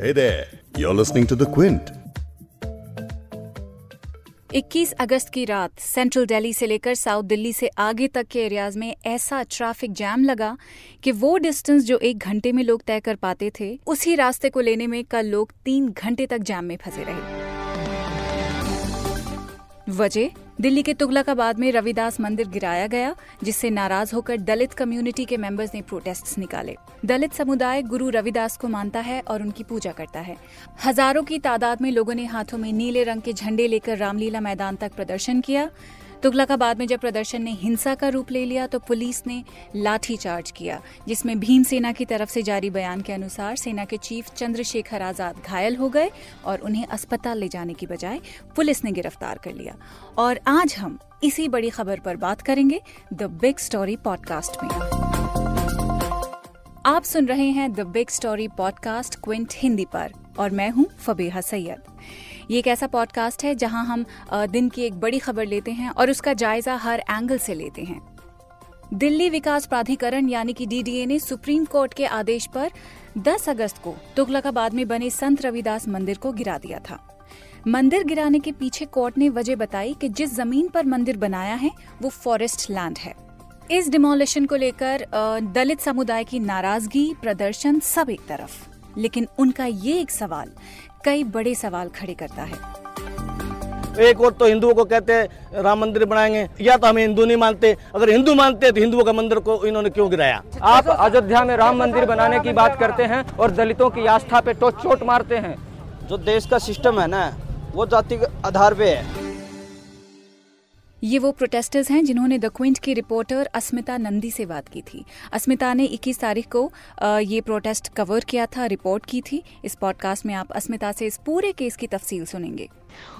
Hey there, you're listening to The Quint. 21 अगस्त की रात central Delhi से लेकर साउथ दिल्ली से आगे तक के एरियाज़ में ऐसा ट्रैफ़िक जैम लगा कि वो डिस्टेंस जो एक घंटे में लोग तय कर पाते थे उसी रास्ते को लेने में कल लोग तीन घंटे तक जैम में फंसे रहे वजह दिल्ली के तुगलकाबाद में रविदास मंदिर गिराया गया, जिससे नाराज़ होकर दलित कम्युनिटी के मेंबर्स ने प्रोटेस्ट्स निकाले। दलित समुदाय गुरु रविदास को मानता है और उनकी पूजा करता है। हज़ारों की तादाद में लोगों ने हाथों में नीले रंग के झंडे लेकर रामलीला मैदान तक प्रदर्शन किया। तुगलकाबाद में जब प्रदर्शन ने हिंसा का रूप ले लिया तो पुलिस ने लाठी चार्ज किया, जिसमें भीम सेना की तरफ़ से जारी बयान के अनुसार सेना के चीफ चंद्रशेखर आज़ाद घायल हो गए और उन्हें अस्पताल ले जाने की बजाय पुलिस ने गिरफ़्तार कर लिया। और आज हम इसी बड़ी खबर पर बात करेंगे द बिग स्टोरी पॉडकास्ट में। आप सुन रहे हैं the big story podcast Quint Hindi पर, और मैं हूँ फबीहा सैयद। ये एक ऐसा पॉडकास्ट है जहाँ हम दिन की एक बड़ी खबर लेते हैं और उसका जायजा हर एंगल से लेते हैं। दिल्ली विकास प्राधिकरण यानी कि डीडीए ने सुप्रीम कोर्ट के आदेश पर 10 अगस्त को तुगलकाबाद में बने संत रविदास मंदिर को गिरा दिया था। मंदिर गिराने के पीछे कोर्ट ने वजह बताई कि जिस ज़मीन पर मंदिर बनाया है, वो फॉरेस्ट लैंड है। इस डिमोलिशन को लेकर दलित समुदाय की नाराज़गी, प्रदर्शन सब एक तरफ़। लेकिन उनका ये एक सवाल कई बड़े सवाल खड़े करता है। एक और तो हिंदुओं को कहते हैं राम मंदिर बनाएँगे। या तो हमें हिंदू नहीं मानते। अगर हिंदू मानते तो हिंदुओं का मंदिर को इन्होंने क्यों गिराया? आप अयोध्या में राम मंदिर बनाने की बात करते हैं और दलितों की आस्था पे टोच चोट मारते हैं। जो देश का सिस्टम है ना वो जाति के आधार पे है। ये वो प्रोटेस्टर्स हैं जिन्होंने द क्विंट की रिपोर्टर अस्मिता नंदी से बात की थी। अस्मिता ने 21 तारीख को ये प्रोटेस्ट कवर किया था रिपोर्ट की थी। इस पॉडकास्ट में आप अस्मिता से इस पूरे केस की तफसील सुनेंगे।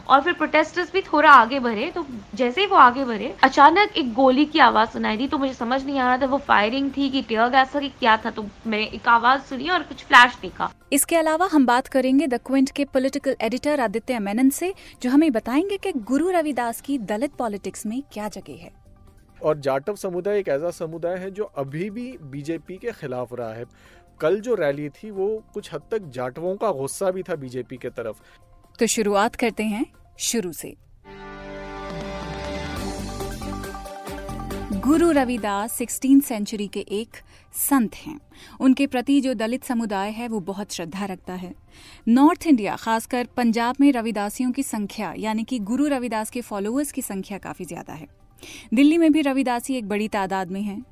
और फिर प्रोटेस्टर्स भी थोड़ा आगे बढ़े तो जैसे ही वो आगे बढ़े अचानक एक गोली की आवाज़ सुनाई दी तो मुझे समझ नहीं आ रहा था वो फायरिंग थी कि टीयर गैस था कि क्या था तो मैंने एक आवाज़ सुनी और कुछ फ्लैश देखा। इसके अलावा हम बात करेंगे द क्विंट के पॉलिटिकल एडिटर आदित्य मेनन से जो हमें बताएँगे कि गुरु रविदास की दलित पॉलिटिक्स में क्या जगह है। और जाटव समुदाय एक ऐसा समुदाय है जो अभी भी बीजेपी के खिलाफ रहा है। कल जो रैली थी वो कुछ हद तक जाटवों का गुस्सा भी था बीजेपी के तरफ़। तो शुरुआत करते हैं शुरू से। गुरु रविदास सिक्सटीन सेंचुरी के एक संत हैं। उनके प्रति जो दलित समुदाय है, वो बहुत श्रद्धा रखता है। नॉर्थ इंडिया, खासकर पंजाब में रविदासियों की संख्या, यानी कि गुरु रविदास के फॉलोअर्स की संख्या काफ़ी ज़्यादा है। दिल्ली में भी रविदासी एक बड़ी तादाद में है।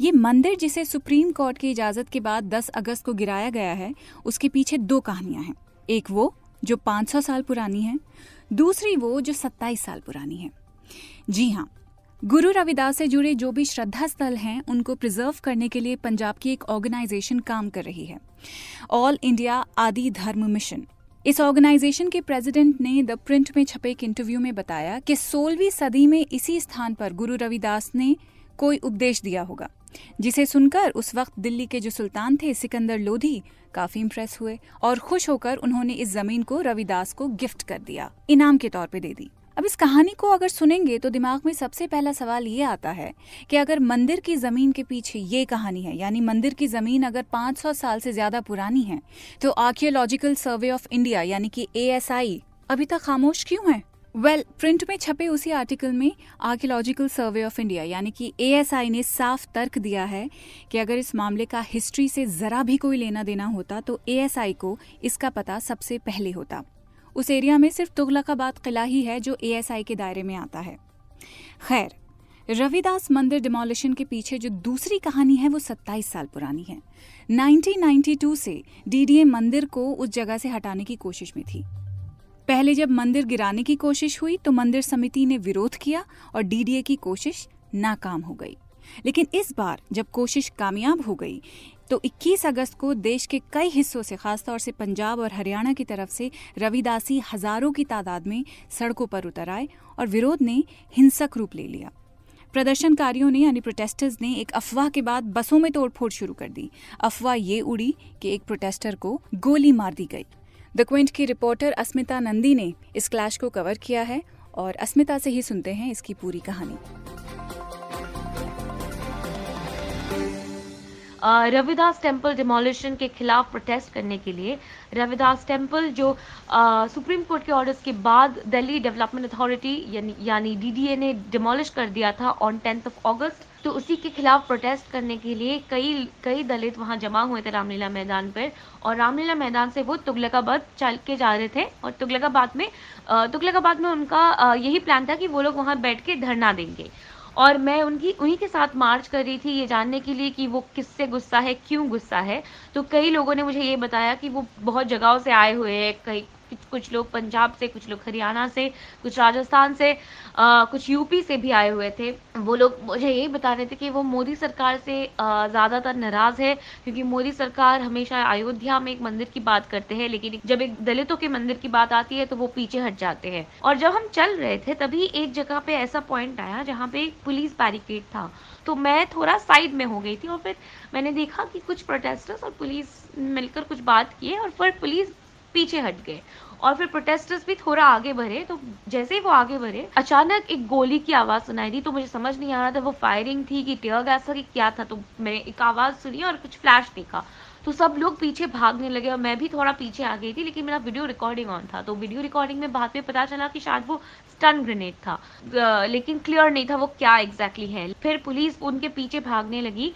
ये मंदिर जिसे सुप्रीम कोर्ट की इजाज़त के बाद 10 अगस्त को गिराया गया है, उसके पीछे दो कहानियाँ हैं। एक वो जो 500 साल पुरानी है, दूसरी वो जो 27 साल पुरानी है। जी हाँ गुरु रविदास से जुड़े जो भी श्रद्धा स्थल हैं, उनको प्रिजर्व करने के लिए पंजाब की एक ऑर्गेनाइजेशन काम कर रही है। ऑल इंडिया आदि धर्म मिशन इस ऑर्गेनाइजेशन के प्रेसिडेंट ने द प्रिंट में छपे एक इंटरव्यू में बताया कि सोलहवीं सदी में इसी स्थान पर गुरु रविदास ने कोई उपदेश दिया होगा। जिसे सुनकर उस वक्त दिल्ली के जो सुल्तान थे, सिकंदर लोधी, काफ़ी इम्प्रेस हुए और खुश होकर उन्होंने इस ज़मीन को रविदास को गिफ्ट कर दिया, इनाम के तौर पे दे दी। अब इस कहानी को अगर सुनेंगे तो दिमाग में सबसे पहला सवाल ये आता है कि अगर मंदिर की ज़मीन के पीछे ये कहानी है, यानी मंदिर की ज़मीन अगर 500 साल से ज़्यादा पुरानी है तो आर्कियोलॉजिकल सर्वे ऑफ़ इंडिया यानी कि ए अभी तक खामोश क्यों है? वेल well, प्रिंट में छपे उसी आर्टिकल में आर्कियोलॉजिकल सर्वे ऑफ़ इंडिया यानी कि एएसआई ने साफ़ तर्क दिया है कि अगर इस मामले का हिस्ट्री से जरा भी कोई लेना देना होता तो एएसआई को इसका पता सबसे पहले होता। उस एरिया में सिर्फ़ तुगलकाबाद किला ही है जो एएसआई के दायरे में आता है। खैर रविदास मंदिर डिमोलिशन के पीछे जो दूसरी कहानी है वो 27 साल पुरानी है। 1992 से डीडीए मंदिर को उस जगह से हटाने की कोशिश में थी। पहले जब मंदिर गिराने की कोशिश हुई तो मंदिर समिति ने विरोध किया और डीडीए की कोशिश नाकाम हो गई। लेकिन इस बार जब कोशिश कामयाब हो गई तो 21 अगस्त को देश के कई हिस्सों से, खासतौर से पंजाब और हरियाणा की तरफ़ से, रविदासी हज़ारों की तादाद में सड़कों पर उतर आए और विरोध ने हिंसक रूप ले लिया। प्रदर्शनकारियों ने यानी प्रोटेस्टर्स ने एक अफवाह के बाद बसों में तोड़फोड़ शुरू कर दी। अफवाह ये उड़ी कि एक प्रोटेस्टर को गोली मार दी गई। द क्विंट की रिपोर्टर अस्मिता नंदी ने इस क्लैश को कवर किया है और अस्मिता से ही सुनते हैं इसकी पूरी कहानी। रविदास टेंपल डिमोलिशन के खिलाफ प्रोटेस्ट करने के लिए रविदास टेंपल जो सुप्रीम कोर्ट के ऑर्डर्स के बाद दिल्ली डेवलपमेंट अथॉरिटी यानी डीडीए ने डिमोलिश कर दिया था ऑन टेंथ ऑफ़ अगस्त तो उसी के खिलाफ प्रोटेस्ट करने के लिए कई कई दलित वहाँ जमा हुए थे रामलीला मैदान पर और रामलीला मैदान से वो तुगलकाबाद चल के जा रहे थे और तुगलकाबाद में तुगलकाबाद में उनका यही प्लान था कि वो लोग वहाँ बैठ के धरना देंगे। और मैं उनकी, उन्हीं के साथ मार्च कर रही थी ये जानने के लिए कि वो किससे गुस्सा है, क्यों गुस्सा है। तो कई लोगों ने मुझे ये बताया कि वो बहुत जगहों से आए हुए हैं, कई कुछ लोग पंजाब से कुछ लोग हरियाणा से कुछ राजस्थान से आ, कुछ यूपी से भी आए हुए थे। वो लोग मुझे यही बता रहे थे कि वो मोदी सरकार से ज़्यादातर नाराज़ है क्योंकि मोदी सरकार हमेशा अयोध्या में एक मंदिर की बात करते हैं लेकिन जब एक दलितों के मंदिर की बात आती है तो वो पीछे हट जाते हैं। और जब हम चल रहे थे तभी एक जगह पे ऐसा पॉइंट आया जहाँ पे पुलिस बैरिकेड था। तो मैं थोड़ा साइड में हो गई थी और फिर मैंने देखा कि कुछ प्रोटेस्टर्स और पुलिस मिलकर कुछ बात किए और फिर पुलिस पीछे हट गए। और फिर प्रोटेस्टर्स भी थोड़ा आगे बढ़े तो जैसे ही वो आगे बढ़े, अचानक एक गोली की आवाज़ सुनाई दी तो मुझे समझ नहीं आ रहा था, वो फायरिंग थी कि टेयर गैस था कि क्या था तो मैंने एक आवाज़ सुनी और कुछ फ्लैश देखा। तो सब लोग पीछे भागने लगे और मैं भी थोड़ा पीछे आ गई थी, लेकिन मेरा वीडियो रिकॉर्डिंग ऑन था। तो वीडियो रिकॉर्डिंग में बाद में पता चला कि शायद वो स्टन ग्रेनेड था। लेकिन क्लियर नहीं था वो क्या एग्जैक्टली है। फिर पुलिस उनके पीछे भागने लगी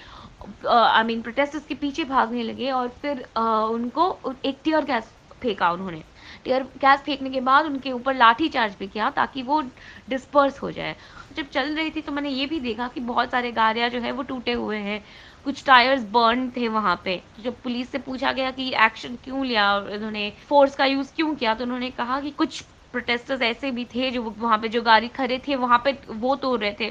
आई मीन प्रोटेस्टर्स के पीछे भागने लगे और फिर उनको एक टीयर गैस फेंका उन्होंने। टीयर गैस फेंकने के बाद उनके ऊपर लाठी चार्ज भी किया ताकि वो डिस्पर्स हो जाए। जब चल रही थी तो मैंने ये भी देखा कि बहुत सारे गाड़ियाँ जो है वो टूटे हुए हैं। कुछ टायर्स बर्न थे वहाँ पे। जब पुलिस से पूछा गया कि एक्शन क्यों लिया उन्होंने फोर्स का यूज़ क्यों किया तो उन्होंने कहा कि कुछ प्रोटेस्टर्स ऐसे भी थे जो वहाँ पे जो गाड़ी खड़े थे, वहाँ पे वो तोड़ रहे थे।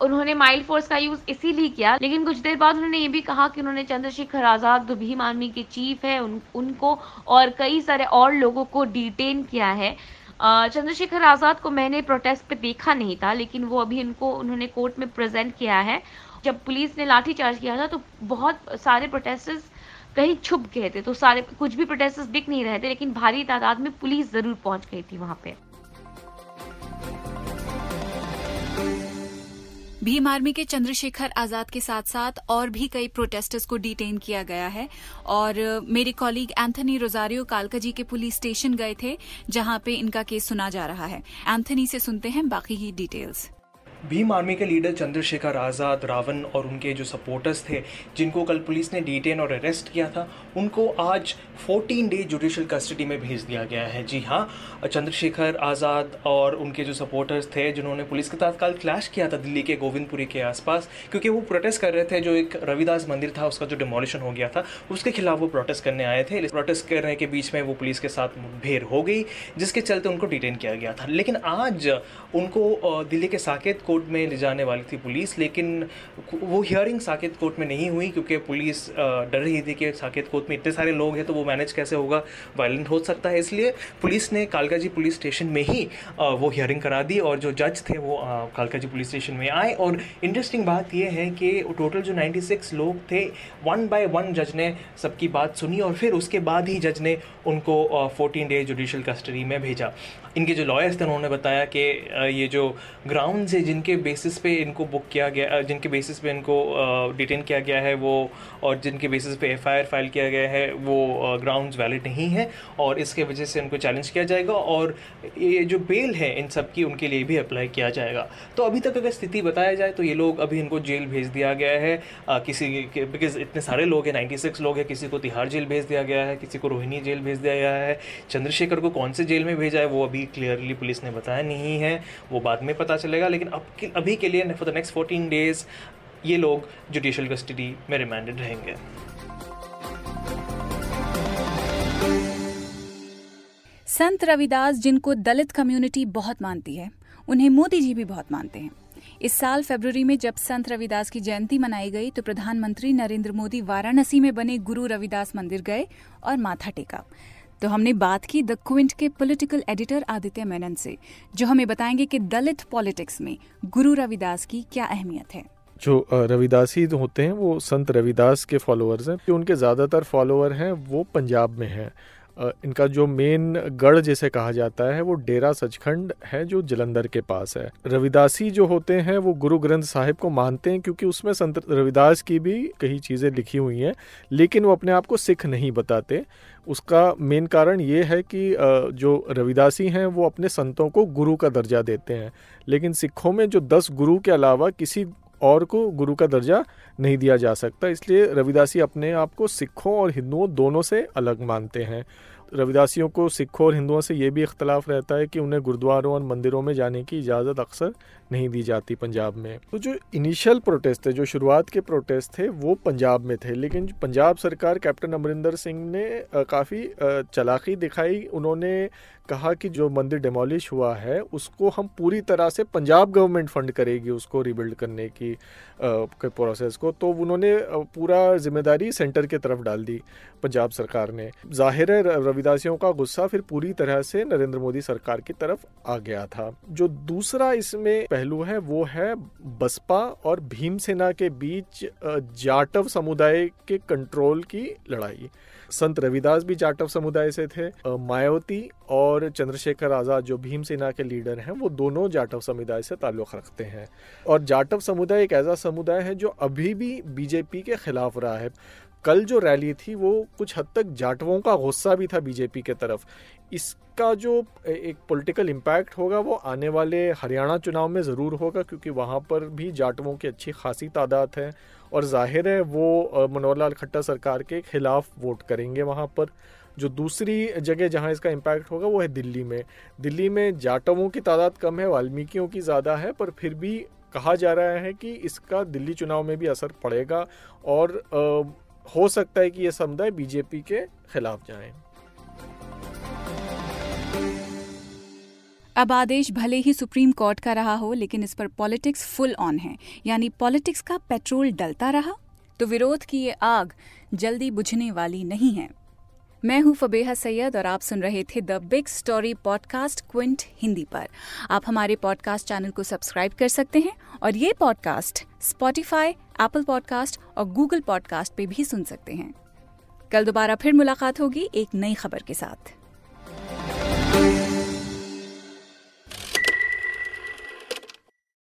उन्होंने माइल्ड फोर्स का यूज़ इसीलिए किया लेकिन कुछ देर बाद उन्होंने ये भी कहा कि उन्होंने चंद्रशेखर आज़ाद जो भीम आर्मी के चीफ है उन, उनको और कई सारे और लोगों को डिटेन किया है। चंद्रशेखर आज़ाद को मैंने प्रोटेस्ट पे देखा नहीं था लेकिन वो अभी इनको उन्होंने कोर्ट में प्रेजेंट किया है। जब पुलिस ने लाठीचार्ज किया था तो बहुत सारे प्रोटेस्टर्स कहीं छुप गए थे तो सारे कुछ भी प्रोटेस्टर्स दिख नहीं रहे थे लेकिन भारी तादाद में पुलिस ज़रूर पहुँच गई थी वहाँ पे। भीम आर्मी के चंद्रशेखर आज़ाद के साथ साथ और भी कई प्रोटेस्टर्स को डिटेन किया गया है। और मेरे कॉलीग एंथनी रोजारियो कालकाजी के पुलिस स्टेशन गए थे, जहाँ पे इनका केस सुना जा रहा है। एंथनी से सुनते हैं बाकी ही डिटेल्स भीम आर्मी के लीडर चंद्रशेखर आज़ाद, रावण और उनके जो सपोर्टर्स थे, जिनको कल पुलिस ने डिटेन और अरेस्ट किया था, उनको आज 14 डे जुडिशल कस्टडी में भेज दिया गया है। जी हाँ चंद्रशेखर आज़ाद और उनके जो सपोर्टर्स थे, जिन्होंने पुलिस के साथ कल क्लैश किया था दिल्ली के गोविंदपुरी के आसपास, क्योंकि वो प्रोटेस्ट कर रहे थे, जो एक रविदास मंदिर था, उसका जो डिमोलिशन हो गया था, उसके खिलाफ वो प्रोटेस्ट करने आए थे। प्रोटेस्ट करने के बीच में वो पुलिस के साथ मुठभेड़ हो गई, जिसके चलते उनको डिटेन किया गया था। लेकिन आज उनको दिल्ली के साकेत कोर्ट में ले जाने वाली थी पुलिस, लेकिन वो हियरिंग साकेत कोर्ट में नहीं हुई, क्योंकि पुलिस डर रही थी कि साकेत कोर्ट में इतने सारे लोग हैं तो वो मैनेज कैसे होगा? वायलेंट हो सकता है, इसलिए पुलिस ने कालकाजी पुलिस स्टेशन में ही वो हियरिंग करा दी, और जो जज थे वो कालकाजी पुलिस स्टेशन में आए, और इंटरेस्टिंग बात यह है कि टोटल जो 96 लोग थे वन बाय वन जज ने सबकी बात सुनी, और फिर उसके बाद ही जज ने उनको फोर्टीन डे जुडिशल कस्टडी में भेजा। इनके जो लॉयर्स थे, उन्होंने बताया कि ये जो ग्राउंड्स है जिनके बेसिस पे इनको बुक किया गया जिनके बेसिस पे इनको डिटेन किया गया है वो और जिनके बेसिस पे एफआईआर फ़ाइल किया गया है वो ग्राउंड्स वैलिड नहीं है और इसके वजह से उनको चैलेंज किया जाएगा और ये जो बेल है इन सब की उनके लिए भी अप्लाई किया जाएगा। तो अभी तक अगर स्थिति बताया जाए तो ये लोग अभी इनको जेल भेज दिया गया है आ, किसी बिकॉज़ इतने सारे लोग हैं नाइन्टी सिक्स लोग हैं किसी को तिहाड़ जेल भेज दिया गया है किसी को रोहिणी जेल भेज दिया गया है चंद्रशेखर को कौन से जेल में भेजा है वो अभी क्लियरली पुलिस ने बताया नहीं है वो बाद में पता चलेगा लेकिन अब अभी के लिए for the next fourteen days ये लोग जुडिशल कस्टडी में रिमांडेड रहेंगे। संत रविदास, जिनको दलित कम्युनिटी बहुत मानती है, उन्हें मोदी जी भी बहुत मानते हैं। इस साल फरवरी में जब संत रविदास की जयंती मनाई गई तो प्रधानमंत्री नरेंद्र मोदी वाराणसी में बने गुरु रविदास मंदिर गए और माथा टेका। तो हमने बात की द क्विंट के पॉलिटिकल एडिटर आदित्य मेनन से, जो हमें बताएँगे कि दलित पॉलिटिक्स में गुरु रविदास की क्या अहमियत है। जो रविदासी होते हैं, वो संत रविदास के फॉलोअर्स हैं। जो उनके ज़्यादातर फॉलोअर हैं, वो पंजाब में हैं। इनका जो मेन गढ़ जिसे कहा जाता है, वो डेरा सचखंड है जो जलंधर के पास है। रविदासी जो होते हैं, वो गुरु ग्रंथ साहिब को मानते हैं क्योंकि उसमें संत रविदास की भी कई चीज़ें लिखी हुई हैं, लेकिन वो अपने आप को सिख नहीं बताते। उसका मेन कारण ये है कि जो रविदासी हैं, वो अपने संतों को गुरु का दर्जा देते हैं। लेकिन सिखों में जो दस गुरु के अलावा किसी और को गुरु का दर्जा नहीं दिया जा सकता। इसलिए रविदासी अपने आप को सिखों और हिंदुओं दोनों से अलग मानते हैं। रविदासियों को सिखों और हिंदुओं से ये भी इख्तलाफ रहता है कि उन्हें गुरुद्वारों और मंदिरों में जाने की इजाज़त अक्सर नहीं दी जाती पंजाब में। तो जो इनिशियल प्रोटेस्ट थे, जो शुरुआत के प्रोटेस्ट थे, वो पंजाब में थे। लेकिन पंजाब सरकार कैप्टन अमरिंदर सिंह ने काफ़ी चलाकी दिखाई। उन्होंने कहा कि जो मंदिर डिमोलिश हुआ है, उसको हम पूरी तरह से पंजाब गवर्नमेंट फंड करेगी उसको रिबिल्ड करने की के प्रोसेस को। तो उन्होंने पूरा ज़िम्मेदारी सेंटर की तरफ़ डाल दी पंजाब सरकार ने। ज़ाहिर है रविदासियों का गुस्सा फिर पूरी तरह से नरेंद्र मोदी सरकार की तरफ़ आ गया था। जो दूसरा इसमें पहलू है, वो है बसपा और भीमसेना के बीच जाटव समुदाय के कंट्रोल की लड़ाई। संत रविदास भी जाटव समुदाय से थे मायावती और चंद्रशेखर आज़ाद जो भीमसेना के लीडर हैं, वो दोनों जाटव समुदाय से ताल्लुक रखते हैं। और जाटव समुदाय एक ऐसा समुदाय है जो अभी भी बीजेपी के खिलाफ रहा है। कल जो रैली थी, वो कुछ हद तक जाटवों का गुस्सा भी था बीजेपी के तरफ़। इसका जो एक पॉलिटिकल इम्पैक्ट होगा, वो आने वाले हरियाणा चुनाव में ज़रूर होगा, क्योंकि वहाँ पर भी जाटवों की अच्छी खासी तादाद है और ज़ाहिर है वो मनोहर लाल खट्टर सरकार के खिलाफ वोट करेंगे वहाँ पर। जो दूसरी जगह जहाँ इसका इम्पैक्ट होगा, वो है दिल्ली में। दिल्ली में जाटवों की तादाद कम है, वाल्मीकियों की ज़्यादा है, पर फिर भी कहा जा रहा है कि इसका दिल्ली चुनाव में भी असर पड़ेगा और हो सकता है कि ये समुदाय बीजेपी के खिलाफ जाए। अब आदेश भले ही सुप्रीम कोर्ट का रहा हो, लेकिन इस पर पॉलिटिक्स फुल ऑन है। यानी पॉलिटिक्स का पेट्रोल डलता रहा? तो विरोध की ये आग जल्दी बुझने वाली नहीं है। मैं हूँ फबेहा सैयद और आप सुन रहे थे the big story podcast Quint Hindi पर। आप हमारे पॉडकास्ट चैनल को सब्सक्राइब कर सकते हैं और ये पॉडकास्ट स्पॉटिफाई एप्पल पॉडकास्ट और गूगल पॉडकास्ट पे भी सुन सकते हैं। कल दोबारा फिर मुलाकात होगी एक नई खबर के साथ।